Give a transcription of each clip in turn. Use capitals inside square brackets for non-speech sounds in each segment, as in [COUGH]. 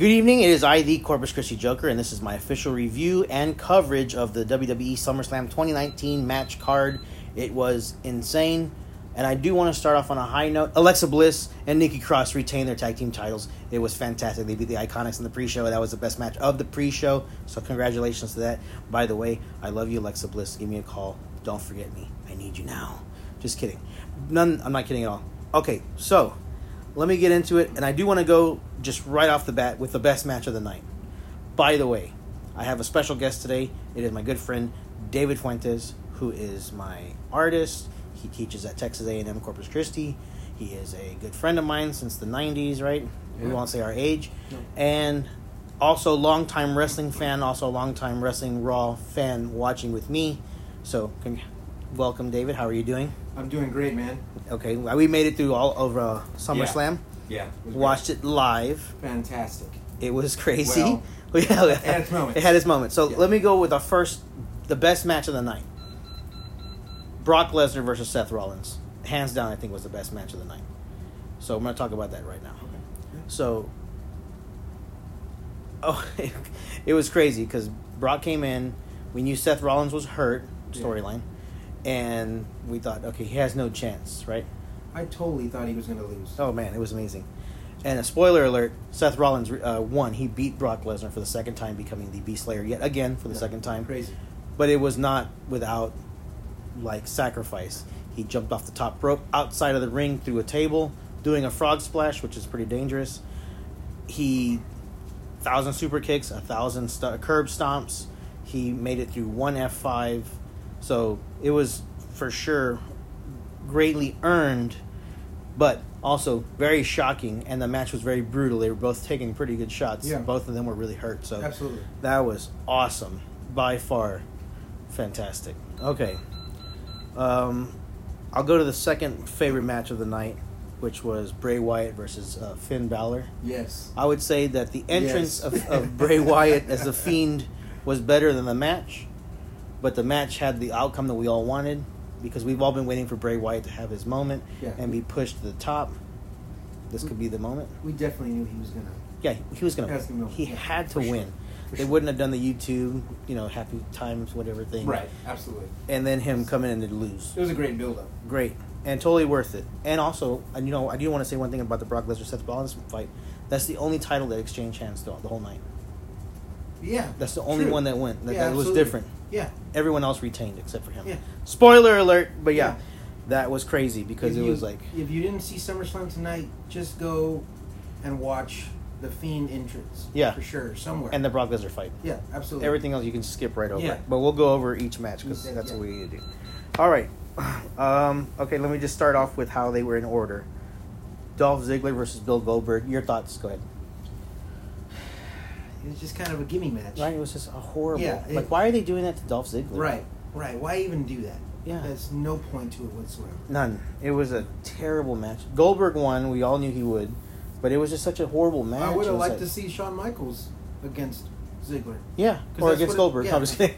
Good evening. It is I, the Corpus Christi Joker, and this is my official review and coverage of the WWE SummerSlam 2019 match card. It was insane, and I do want to start off on a high note. Alexa Bliss and Nikki Cross retained their tag team titles. It was fantastic. They beat the Iconics in the pre-show. That was the best match of the pre-show. So congratulations to that. By the way, I love you, Alexa Bliss. Give me a call. Don't forget me. I need you now. Just kidding. None. I'm not kidding at all. Okay, so let me get into it, and I do want to go just right off the bat with the best match of the night. By the way, I have a special guest today. It is my good friend David Fuentes, who is my artist. He teaches at Texas A&M Corpus Christi. He is a good friend of mine since the '90s, right? We won't say our age, No. and also longtime wrestling fan, also a longtime wrestling Raw fan, watching with me. So, welcome, David. How are you doing? I'm doing great, man. Okay, we made it through all over uh, SummerSlam. Yeah. it was Watched it live. Fantastic. It was crazy. Well, [LAUGHS] yeah, it had its moment. It had its moments. So Yeah. let me go with our first, the best match of the night. Brock Lesnar versus Seth Rollins, hands down, I think was the best match of the night. So I'm going to talk about that right now. So, oh, [LAUGHS] it was crazy because Brock came in. We knew Seth Rollins was hurt, Yeah. storyline, and we thought, okay, he has no chance, right? I totally thought he was going to lose. Oh man, it was amazing. And a spoiler alert: Seth Rollins uh, won. He beat Brock Lesnar for the second time, becoming the Beast Slayer yet again for the Yeah, second time. Crazy. But it was not without like sacrifice. He jumped off the top rope outside of the ring through a table, doing a frog splash, which is pretty dangerous. He thousand super kicks, a thousand st- curb stomps. He made it through one F five, so it was for sure greatly earned, but also very shocking. And the match was very brutal. They were both taking pretty good shots. Yeah. Both of them were really hurt. So Absolutely. that was awesome. By far, fantastic. Okay. Um, I'll go to the second favorite match of the night, which was Bray Wyatt versus uh, Finn Balor. Yes. I would say that the entrance Yes. of, of Bray Wyatt as the Fiend was better than the match, but the match had the outcome that we all wanted because we've all been waiting for Bray Wyatt to have his moment Yeah. and be pushed to the top. This could be the moment. We definitely knew he was going to. Yeah, he was gonna. Win. win. He Yeah, had to for sure. win. They sure. wouldn't have done the YouTube, you know, happy times, whatever thing. Right. Absolutely. And then him coming in to lose. It was a great build-up. Great and totally worth it. And also, and you know, I do want to say one thing about the Brock Lesnar Seth Rollins fight. That's the only title that exchanged hands throughout the whole night. Yeah. That's the only true. one that went. That, Yeah, that was different. Yeah. Everyone else retained except for him. Yeah. Spoiler alert! But yeah, Yeah. that was crazy because If it you- was like If you didn't see SummerSlam tonight, just go and watch the Fiend entrance. Yeah. For sure. Somewhere. and the Brock Lesnar fight. yeah. Absolutely. Everything else you can skip right over. Yeah. But we'll go over each match because that's yeah. what we need to do. All right. [SIGHS] Um, okay, let me just start off with how they were in order. Dolph Ziggler versus Bill Goldberg. Your thoughts? Go ahead. It was just kind of a gimme match. Right? It was just a horrible. Yeah, it- like, why are they doing that to Dolph Ziggler? Right. Right. Why even do that? Yeah. There's no point to it whatsoever. None. It was a terrible match. Goldberg won. We all knew he would, but it was just such a horrible match. I would have liked like- to see Shawn Michaels against Ziggler. Yeah, or against it- Goldberg. yeah. No, I'm just kidding.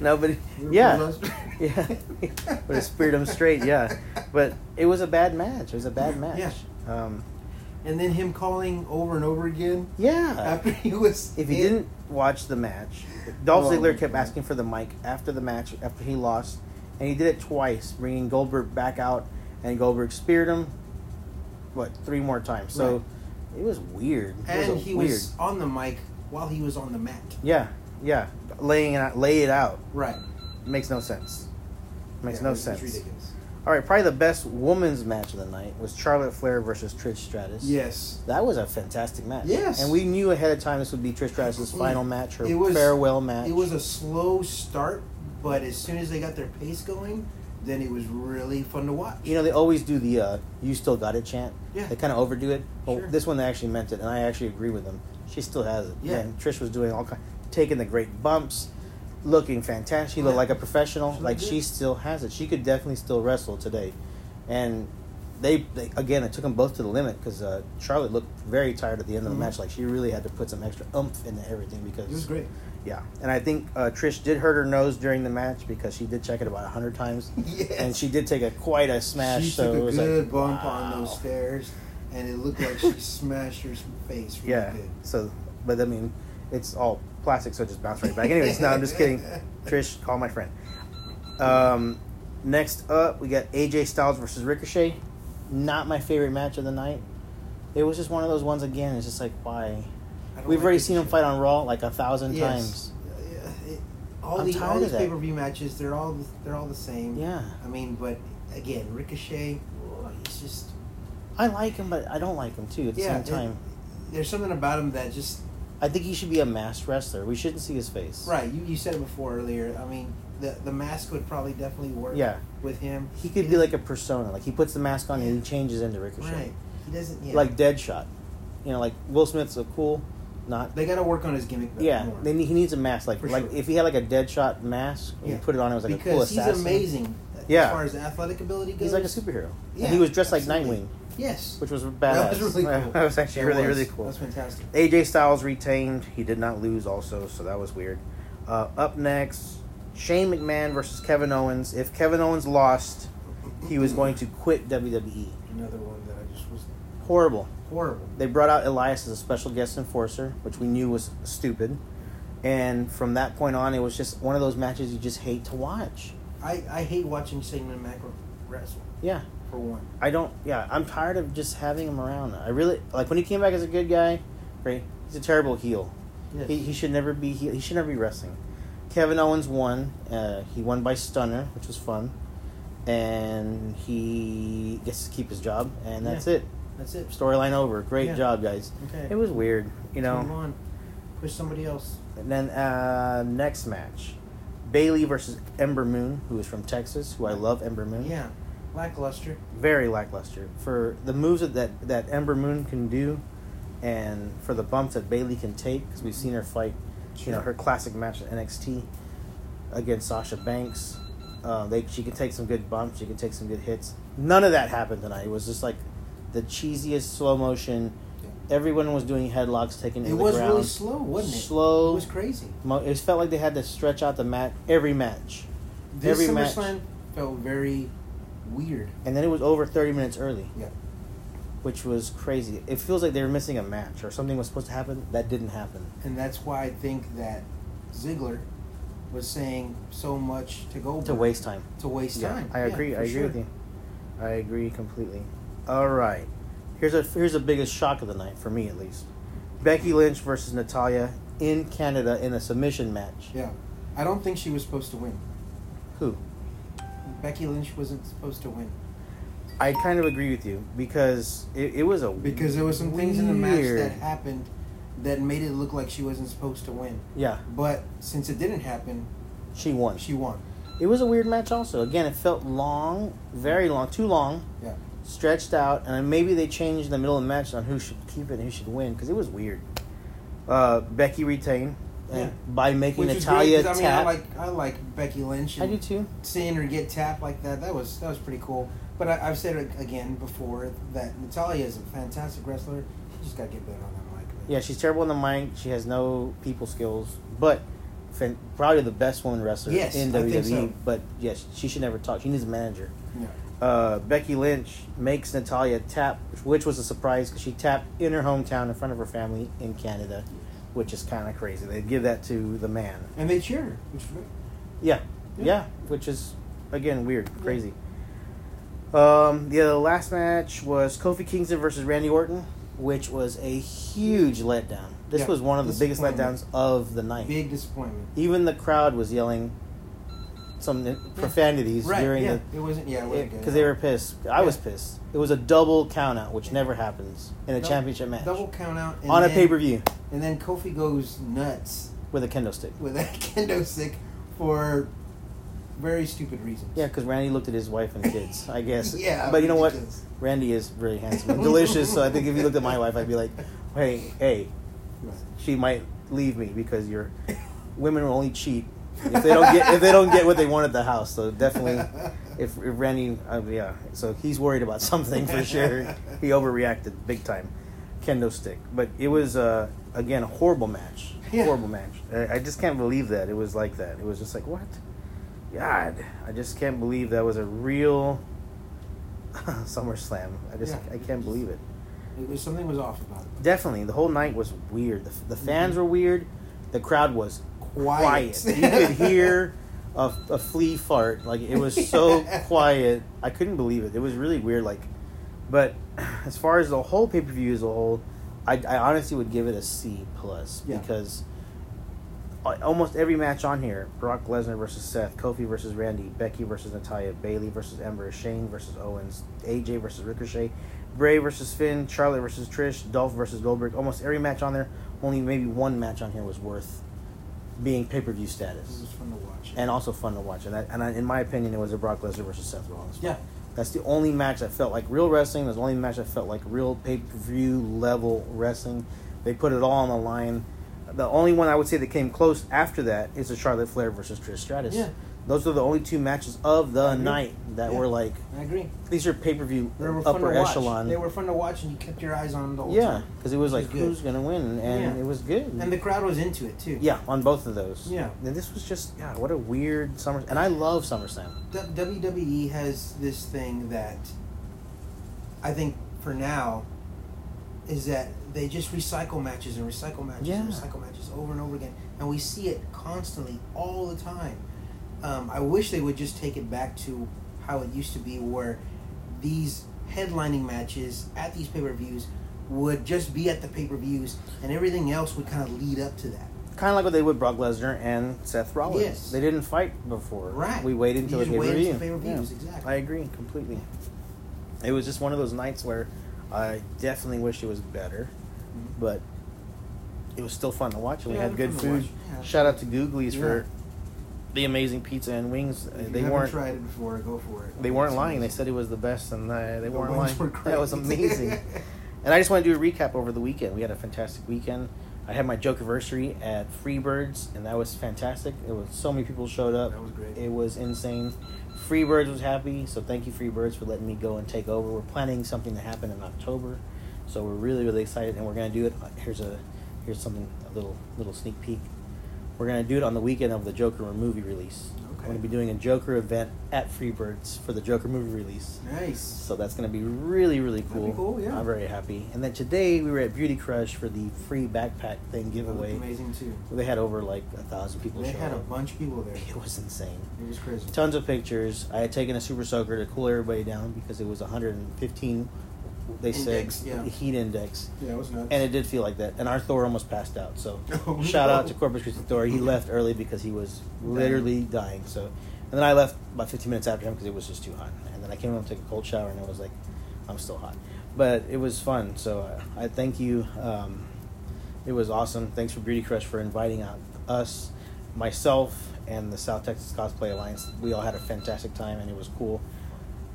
no, but yeah, [LAUGHS] yeah, [LAUGHS] but have speared him straight. Yeah, but it was a bad match. It was a bad match. Yeah. Um, And then him calling over and over again yeah. after he was. If you in- didn't watch the match, Dolph Ziggler kept asking for the mic after the match after he lost, and he did it twice, bringing Goldberg back out, and Goldberg speared him. What three more times? So Right. it was weird. It and was he weird. was on the mic while he was on the mat. Yeah, yeah, laying it out, lay it out. Right. Makes no sense. Makes Yeah, no it was- it sense. ridiculous. All right, probably the best women's match of the night was Charlotte Flair versus Trish Stratus. Yes. That was a fantastic match. Yes. And we knew ahead of time this would be Trish Stratus' final match, her It was- farewell match. It was a slow start, but as soon as they got their pace going, then it was really fun to watch. you know, they always do the uh, "You still got it" chant. Yeah. They kind of overdo it. But Sure. this one they actually meant it, and I actually agree with them. She still has it. Yeah. And Trish was doing all kind, taking the great bumps, looking fantastic. She looked Yeah. like a professional. She like she still has it. She could definitely still wrestle today, and. They, they again. It took them both to the limit because uh, Charlotte looked very tired at the end of the Mhm. match. Like she really had to put some extra oomph into everything because It was great. Yeah, and I think uh, Trish did hurt her nose during the match because she did check it about hundred times, [LAUGHS] Yes. and she did take a quite a smash. She so took it a was good like, bump wow. on those stairs. and it looked like [LAUGHS] she smashed her face. Really Yeah. Good. So, but I mean, it's all plastic, so it just bounced right back. Anyways, no, I'm just kidding. [LAUGHS] Trish, call my friend. Um, next up, we got AJ Styles versus Ricochet. Not my favorite match of the night. It was just one of those ones again. It's just like why. We've like already seen him fight on Raw like a thousand Yes. times. Yeah, it- all I'm the all these pay per view matches, they're all they're all the same. Yeah, I mean, but again, Ricochet, oh, he's just I like him, but I don't like him too. At the yeah. same time, it- there's something about him that just I think he should be a masked wrestler. We shouldn't see his face. right. You, you said it before earlier. I mean, the the mask would probably definitely work. Yeah. with him, He could be like a persona. Like he puts the mask on and he changes into Ricochet. right. He doesn't. Yeah. Like Deadshot. You know, like Will Smith's a cool, not they got to work on his gimmick. Yeah, more. they need, he needs a mask. Like For like sure. if he had like a Deadshot mask, and Yeah. you put it on, it was like a cool because he's amazing. Uh, yeah. as far as athletic ability goes. He's like a superhero. Yeah, and he was dressed absolutely. like Nightwing, Yes, which was badass. that was really [LAUGHS] cool. that was actually That really was. really cool. That's fantastic. AJ Styles retained. He did not lose, also, so that was weird. Uh, up next, Shane McMahon versus Kevin Owens. If Kevin Owens lost, he was going to quit WWE. Another one that I just was Horrible. horrible. They brought out Elias as a special guest enforcer, which we knew was stupid. And from that point on, it was just one of those matches you just hate to watch. I, I hate watching Shane McMahon wrestle Yeah, for one. I don't. Yeah, I'm tired of just having him around. I really like when he came back as a good guy. Great, he's a terrible heel. Yes. He, he should never be heel. He should never be wrestling. Kevin Owens won. Uh, he won by stunner, which was fun, and he gets to keep his job, and that's Yeah. it. That's it. Storyline over. Great Yeah. job, guys. Okay. It was weird, you know. Come on. Push somebody else. And then uh, next match, Bayley versus Ember Moon, who is from Texas, who I love. Ember Moon. Yeah. Lackluster. Very lackluster for the moves that that, that Ember Moon can do, and for the bumps that Bayley can take, because we've seen her fight, you know, her classic match at NXT against Sasha Banks. Uh, they she can take some good bumps. She can take some good hits. None of that happened tonight. It was just like the cheesiest slow motion. Everyone was doing headlocks, taking it It was ground. really slow, wasn't it? Slow. It was crazy. Mo- It felt like they had to stretch out the mat every match, This Every match. Felt very weird. and then it was over thirty minutes early, Yeah. which was crazy. It feels like they were missing a match or something was supposed to happen that didn't happen. And that's why I think that Ziggler was saying so much to go To waste time. to waste Yeah, time. I agree. I agree sure. with you. I agree completely. All right, here's a here's the biggest shock of the night for me at least. Becky Lynch versus Natalya in Canada in a submission match. Yeah. I don't think she was supposed to win. Who? Becky Lynch wasn't supposed to win. I kind of agree with you because it, it was a Because there was some things in the match that happened that made it look like she wasn't supposed to win. yeah But since it didn't happen, she won. she won. It was a weird match also. Again, it felt long, very long, too long, Yeah. stretched out, and maybe they changed in the middle of the match on who should keep it and who should win because it was weird. Uh, Becky retained Yeah. by making Which Natalya 'cause, I mean, I like I like Becky Lynch. I do too. Seeing her get tapped like that, that was that was pretty cool. But I, I've said it again before that Natalya is a fantastic wrestler. She just got to get better on that mic. man. Yeah, she's terrible on the mic. She has no people skills, but fan- probably the best woman wrestler Yes, in I WWE. think so. But yes, she should never talk. She needs a manager. Yeah. uh, Becky Lynch makes Natalia tap, which was a surprise because she tapped in her hometown in front of her family in Canada, which is kind of crazy. They'd give that to the man. And they cheered her, which was great. Yeah, yeah, Yeah. which is again weird, crazy. Um, the last match was Kofi Kingston versus Randy Orton, which was a huge letdown. This Yeah, was one of the biggest letdowns of the night. Big disappointment. Even the crowd was yelling some profanities Right. during yeah. the It wasn't. Yeah. It wasn't good. because they were pissed. I was pissed. It was a double count out, which never happens in a championship match double count out and on a pay per view And then Kofi goes nuts with a kendo stick. with a [LAUGHS] kendo stick for very stupid reasons. Yeah, because Randy looked at his wife and kids. I guess. [LAUGHS] Yeah, but you know what? Randy is very handsome and [LAUGHS] delicious. so I think if you looked at my wife, I'd be like, "Hey, hey, she might leave me because you're women will only cheat if they don't get if they don't get what they want at the house." So definitely, if, if Randy, uh, yeah, so he's worried about something for sure. He overreacted big time. Kendo stick, but it was uh, again a horrible match. Yeah. Horrible match. I, I just can't believe that it was like that. It was just like what? God, I just can't believe that was a real [LAUGHS] SummerSlam. I just Yeah. I can't believe it. It was something was off about it. Definitely, the whole night was weird. The, the fans Mhm. were weird. The crowd was Quiet. quiet. you could hear a, a flea fart. Like it was so [LAUGHS] quiet. I couldn't believe it. It was really weird. Like, but [CLEARS THROAT] as far as the whole pay per view as a whole, I, I honestly would give it a C plus Yeah. because a- almost every match on here Brock Lesnar versus Seth, Kofi versus Randy, Becky versus Natalya, Bayley versus Ember, Shane versus Owens, AJ versus Ricochet, Bray versus Finn, Charlotte versus Trish, Dolph versus Goldberg. Almost every match on there, only maybe one match on here was worth being pay per view It status. was fun to watch. And also fun to watch. And, I, and I, in my opinion, it was a Brock Lesnar versus Seth Rollins. yeah, That's the only match that felt like real wrestling. That's the only match that felt like real pay per view level wrestling. They put it all on the line. The only one I would say that came close after that is the Charlotte Flair versus Trish Stratus. Yeah. Those are the only two matches of the night that Yeah. were like I agree. these are pay per view They were fun upper echelon. They were fun to watch, and you kept your eyes on them the whole yeah, because it was like was who's gonna win, and Yeah. it was good. And the crowd was into it too. yeah, on both of those. Yeah. and this was just yeah, what a weird summer. And I love SummerSlam. WWE has this thing that I think for now is that they just recycle matches and recycle matches and recycle matches over and over again, and we see it constantly all the time. Um, I wish they would just take it back to how it used to be, where these headlining matches at these pay per views would just be at the pay per views, and everything else would kind of lead up to that. Kind of like what they would Brock Lesnar and Seth Rollins. Yes. They didn't fight before. Right. We waited until the pay per view. exactly. I agree completely. It was just one of those nights where I definitely wish it was better, but it was still fun to watch. And we had good food. Shout out to Googly's Yeah. for the amazing pizza and wings. If they weren't. tried it before. Go for it. They weren't It's lying. They said it was the best, and uh, they The weren't lying. were [LAUGHS] That was amazing. [LAUGHS] and I just want to do a recap over the weekend. We had a fantastic weekend. I had my joke anniversary at Freebirds, and that was fantastic. It was so many people showed up. That was great. It was insane. Freebirds was happy, so thank you Freebirds for letting me go and take over. We're planning something to happen in October, so we're really really excited, and we're gonna do it. Uh, here's a here's something a little little sneak peek. We're gonna do it on the weekend of the Joker movie release. Okay. We're gonna be doing a Joker event at Freebirds for the Joker movie release. Nice. So that's going to be really, really cool. be cool, yeah. I'm very happy. And then today we were at Beauty Crush for the free backpack thing That giveaway. amazing too. They had over like a thousand people They had a bunch of people there. [LAUGHS] It was insane. It was crazy. Tons of pictures. I had taken a super soaker to cool everybody down because it was 115. They Index, said yeah. heat index, Yeah, it was nuts. and it did feel like that. And our Thor almost passed out. So [LAUGHS] Oh, shout no. out to Corpus Christi Thor. He left early because he was literally dying. So, and then I left about 15 minutes after him because it was just too hot. And then I came home to take a cold shower, and it was like, I'm still hot. But it was fun. So uh, I thank you. Um, it was awesome. Thanks for Beauty Crush for inviting out us, myself, and the South Texas Cosplay Alliance. We all had a fantastic time, and it was cool.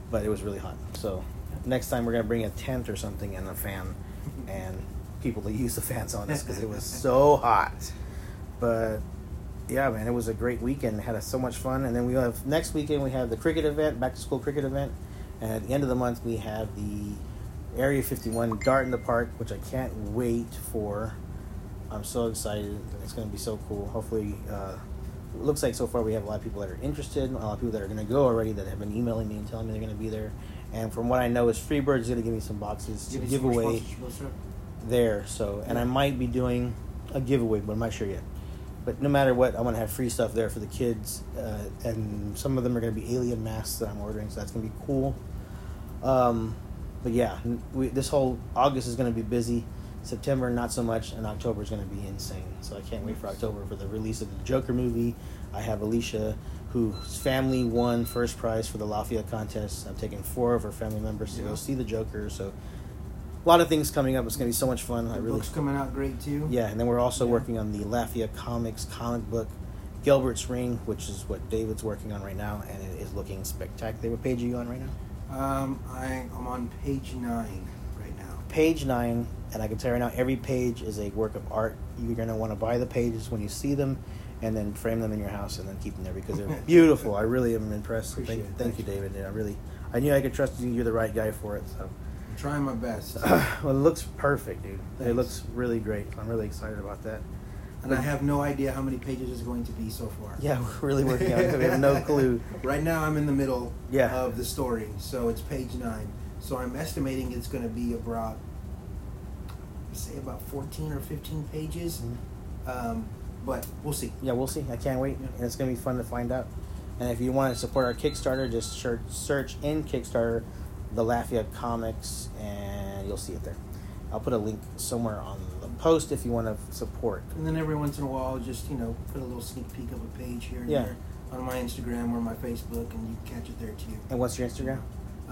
But it was really hot. So next time we're gonna bring a tent or something and a fan, and people to use the fans on us because it was so hot. But yeah, man, it was a great weekend. Had so much fun, and then we have next weekend we have the cricket event, back to school cricket event, and at the end of the month we have the Area 51 Dart in the Park, which I can't wait for. I'm so excited. It's going to be so cool. Hopefully, uh, looks like so far we have a lot of people that are interested, a lot of people that are going to go already that have been emailing me and telling me they're going to be there. And from what I know, is Freebird is going to give me some boxes to Give me give some more away sponsorship, what's up? there. So, and I might be doing a giveaway, but I'm not sure yet. But no matter what, I'm gonna have free stuff there for the kids, uh, and some of them are gonna be alien masks that I'm ordering, so that's gonna be cool. Um, but yeah, we, this whole August is gonna be busy. September not so much, and October is gonna be insane. So I can't wait for October for the release of the Joker movie. I have Alicia, whose family won first prize for the Lafayette contest. I'm taking four of her family members to Yeah. go see the Joker. So a lot of things coming up. It's gonna be so much fun. I The really book's coming out great too. yeah, and then we're also Yeah. working on the Lafayette Comics comic book, Gilbert's Ring, which is what David's working on right now, and it is looking spectacular. What page are you on right now? Um, I, I'm on page nine right now. Page nine, and I can tell you right now, every page is a work of art. You're gonna want to buy the pages when you see them, and then frame them in your house and then keep them there because they're [LAUGHS] beautiful. I really am impressed. Appreciate Thank, it. thank you, David. I really, I knew I could trust you. You're the right guy for it. So. I'm trying my best. [CLEARS THROAT] well, it looks perfect, dude. It looks really great. I'm really excited about that. and I have no idea how many pages it's going to be so far. Yeah, we're really working on it. We have no [LAUGHS] clue. Right now, I'm in the middle Yeah. of the story, so it's page nine. So I'm estimating it's going to be about say about fourteen or fifteen pages. Mhm. Um, but we'll see. Yeah, we'll see. I can't wait, Yeah. and it's gonna be fun to find out. And if you want to support our Kickstarter, just search, search in Kickstarter the Lafayette Comics, and you'll see it there. I'll put a link somewhere on the post if you want to support. And then every once in a while, I'll just you know put a little sneak peek of a page here and Yeah. there on my Instagram or my Facebook, and you can catch it there too. And what's your Instagram?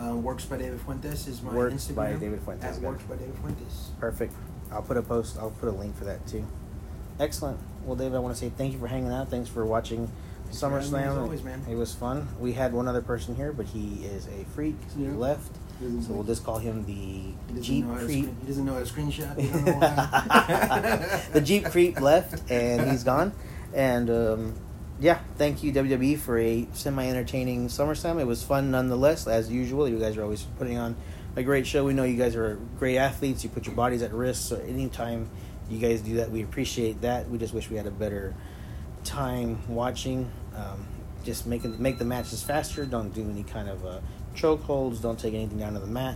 Uh, Works by David Fuentes is my Works Instagram. by David Fuentes, At. Works by David Fuentes. Perfect. I'll put a post. I'll put a link for that too. Excellent. Well, David, I want to say thank you for hanging out. Thanks for watching SummerSlam. as always, man. It was fun. We had one other person here, but he is a freak. He Yeah. left, so we'll just call him the Jeep Creep. screen- He doesn't know how to screenshot. [LAUGHS] Don't know how. [LAUGHS] the Jeep Creep left, and he's gone. And um, yeah, thank you WWE for a semi-entertaining SummerSlam. It was fun nonetheless, as usual. You guys are always putting on a great show. We know you guys are great athletes. You put your bodies at risk. So anytime you guys do that, we appreciate that. We just wish we had a better time watching. Um, just make it, make the matches faster. Don't do any kind of uh, chokeholds. Don't take anything down to the mat.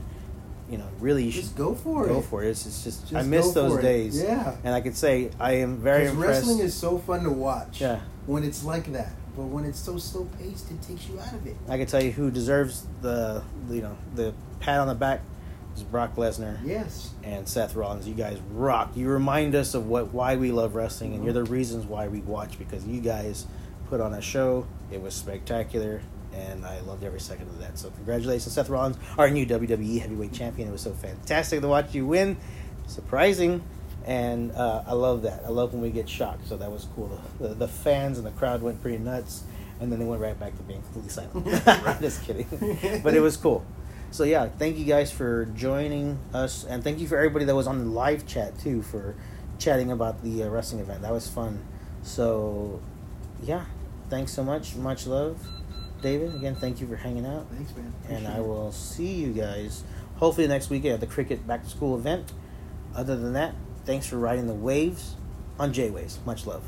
You know, really, you should Just go for go it. Go for it. It's, it's just, Just I miss those for it. days. Yeah. And I could say I am very Because impressed. wrestling is so fun to watch. Yeah. When it's like that, but when it's so slow paced, it takes you out of it. I can tell you who deserves the, you know the pat on the back is Brock Lesnar Yes. and Seth Rollins. You guys rock. You remind us of what why we love wrestling, and you're Mm-hmm. the reasons why we watch because you guys put on a show. It was spectacular, and I loved every second of that. So congratulations, Seth Rollins, our new WWE Heavyweight Champion. It was so fantastic to watch you win. Surprising. And uh, I love that. I love when we get shocked. So that was cool. The, [LAUGHS] the, the fans and the crowd went pretty nuts, and then they went right back to being completely silent. [LAUGHS] [LAUGHS] Just kidding. but it was cool. So yeah, thank you guys for joining us, and thank you for everybody that was on the live chat too for chatting about the uh, wrestling event. That was fun. So yeah, thanks so much. Much love, David. Again, thank you for hanging out, Thanks, man. and I will see you guys hopefully next weekend at the cricket back to school event. Other than that, thanks for riding the waves on J Waves. Much love.